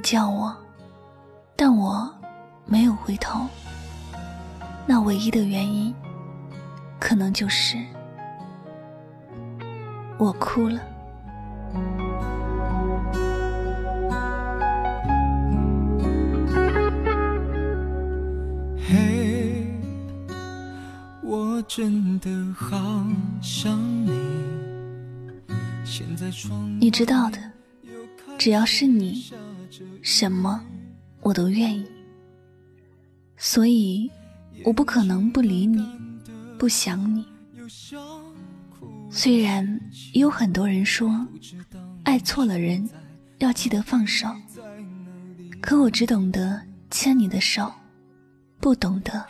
叫我，但我没有回头。那唯一的原因，可能就是我哭了。嘿，我真的好想你。你知道的，只要是你，什么我都愿意。所以。我不可能不理你，不想你。虽然也有很多人说，爱错了人，要记得放手。可我只懂得牵你的手，不懂得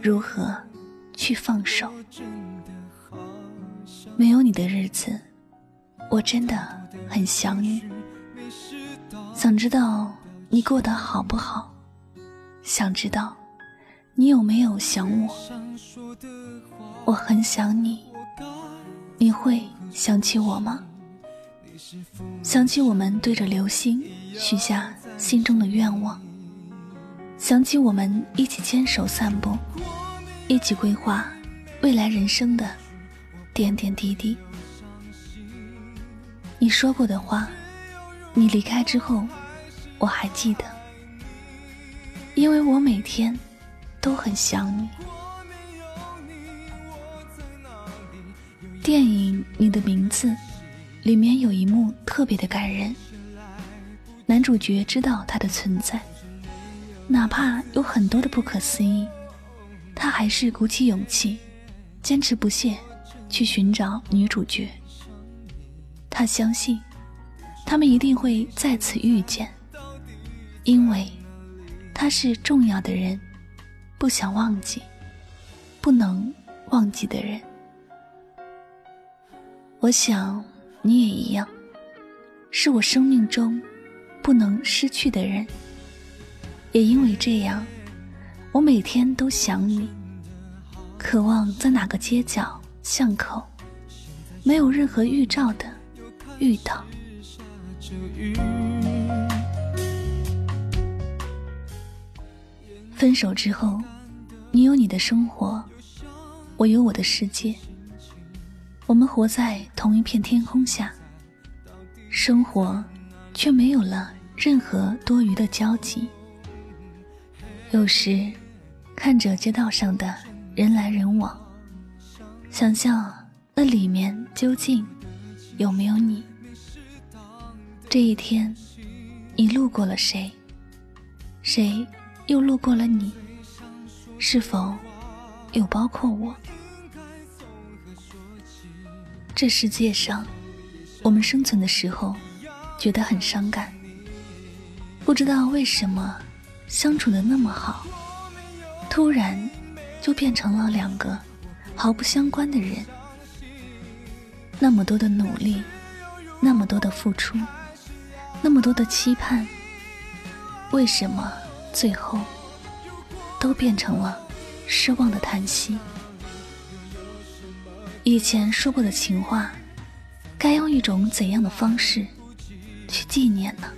如何去放手。没有你的日子，我真的很想你。想知道你过得好不好？想知道。你有没有想我？我很想你。你会想起我吗？想起我们对着流星许下心中的愿望，想起我们一起牵手散步，一起规划未来人生的点点滴滴。你说过的话，你离开之后，我还记得，因为我每天。都很想你。电影《你的名字》里面有一幕特别的感人。男主角知道她的存在，哪怕有很多的不可思议，他还是鼓起勇气，坚持不懈去寻找女主角。他相信，他们一定会再次遇见，因为他是重要的人。不想忘记，不能忘记的人，我想你也一样，是我生命中不能失去的人。也因为这样，我每天都想你，渴望在哪个街角巷口，没有任何预兆的遇到。分手之后，你有你的生活，我有我的世界。我们活在同一片天空下，生活却没有了任何多余的交集。有时看着街道上的人来人往，想象那里面究竟有没有你。这一天，你路过了谁？谁？又路过了你，是否又包括我？这世界上，我们生存的时候觉得很伤感，不知道为什么相处的那么好，突然就变成了两个毫不相关的人。那么多的努力，那么多的付出，那么多的期盼，为什么？最后，都变成了失望的叹息。以前说过的情话，该用一种怎样的方式去纪念呢？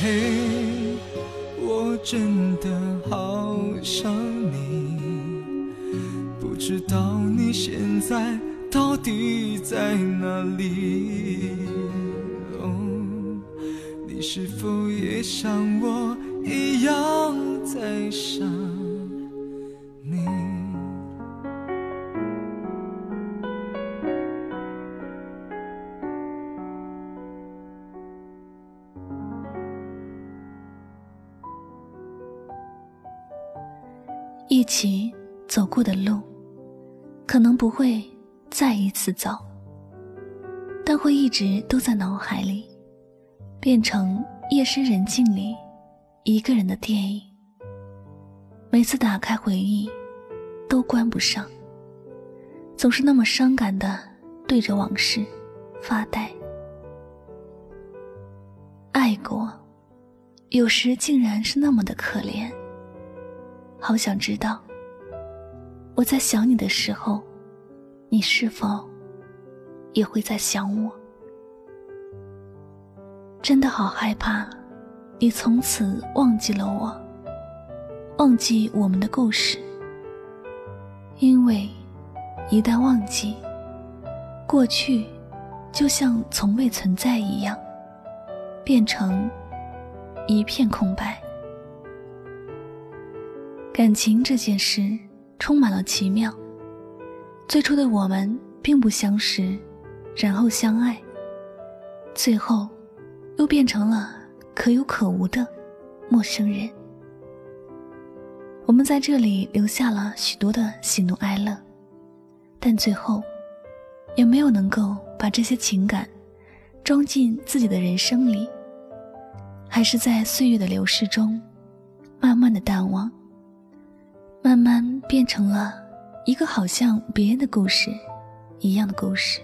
嘿，我真的好想你，不知道你现在到底在哪里。你是否也像我一样在想你？一起走过的路，可能不会再一次走，但会一直都在脑海里。变成夜深人静里一个人的电影。每次打开回忆，都关不上。总是那么伤感的对着往事发呆。爱过，有时竟然是那么的可怜。好想知道，我在想你的时候，你是否也会在想我。真的好害怕，你从此忘记了我，忘记我们的故事。因为一旦忘记，过去就像从未存在一样，变成一片空白。感情这件事充满了奇妙。最初的我们并不相识，然后相爱，最后又变成了可有可无的陌生人。我们在这里留下了许多的喜怒哀乐，但最后也没有能够把这些情感装进自己的人生里，还是在岁月的流逝中慢慢的淡忘。慢慢变成了一个好像别人的故事一样的故事。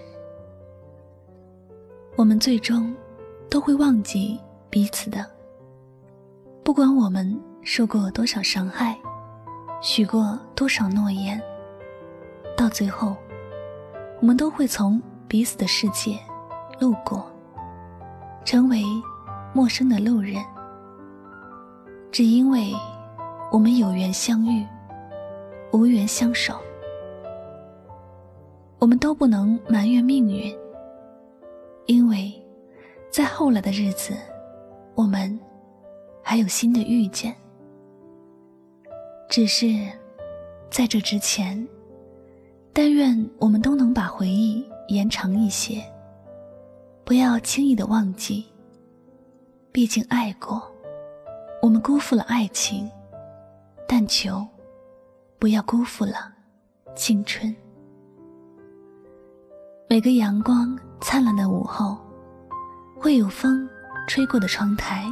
我们最终都会忘记彼此的，不管我们受过多少伤害，许过多少诺言，到最后，我们都会从彼此的世界路过，成为陌生的路人。只因为我们有缘相遇。无缘相守，我们都不能埋怨命运，因为，在后来的日子，我们还有新的遇见。只是，在这之前，但愿我们都能把回忆延长一些，不要轻易的忘记。毕竟爱过，我们辜负了爱情，但求。不要辜负了青春。每个阳光灿烂的午后，会有风吹过的窗台。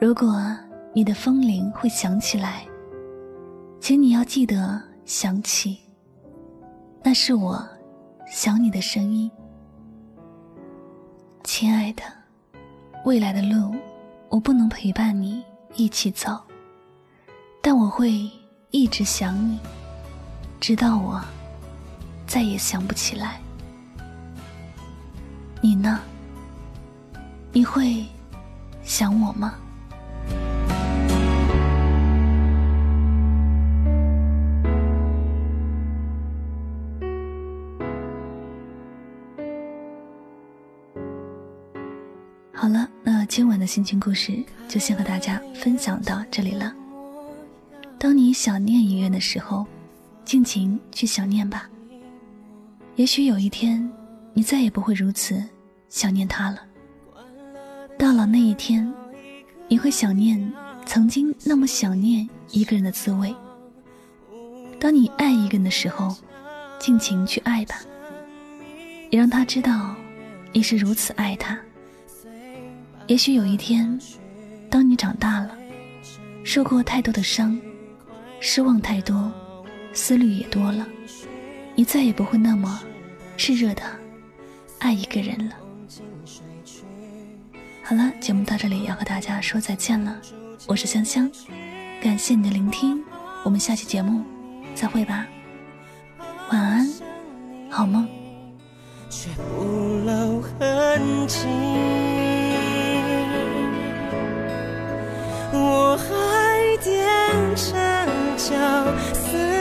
如果你的风铃会响起来，请你要记得想起，那是我想你的声音。亲爱的，未来的路我不能陪伴你一起走，但我会。一直想你，直到我再也想不起来。你呢？你会想我吗？好了，那今晚的心情故事就先和大家分享到这里了。当你想念一个人的时候，尽情去想念吧。也许有一天，你再也不会如此想念他了。到了那一天，你会想念曾经那么想念一个人的滋味。当你爱一个人的时候，尽情去爱吧，也让他知道你是如此爱他。也许有一天，当你长大了，受过太多的伤。失望太多，思虑也多了，你再也不会那么炽热的爱一个人了。好了，节目到这里要和大家说再见了，我是香香，感谢你的聆听，我们下期节目再会吧，晚安，好梦。我还踮着脚。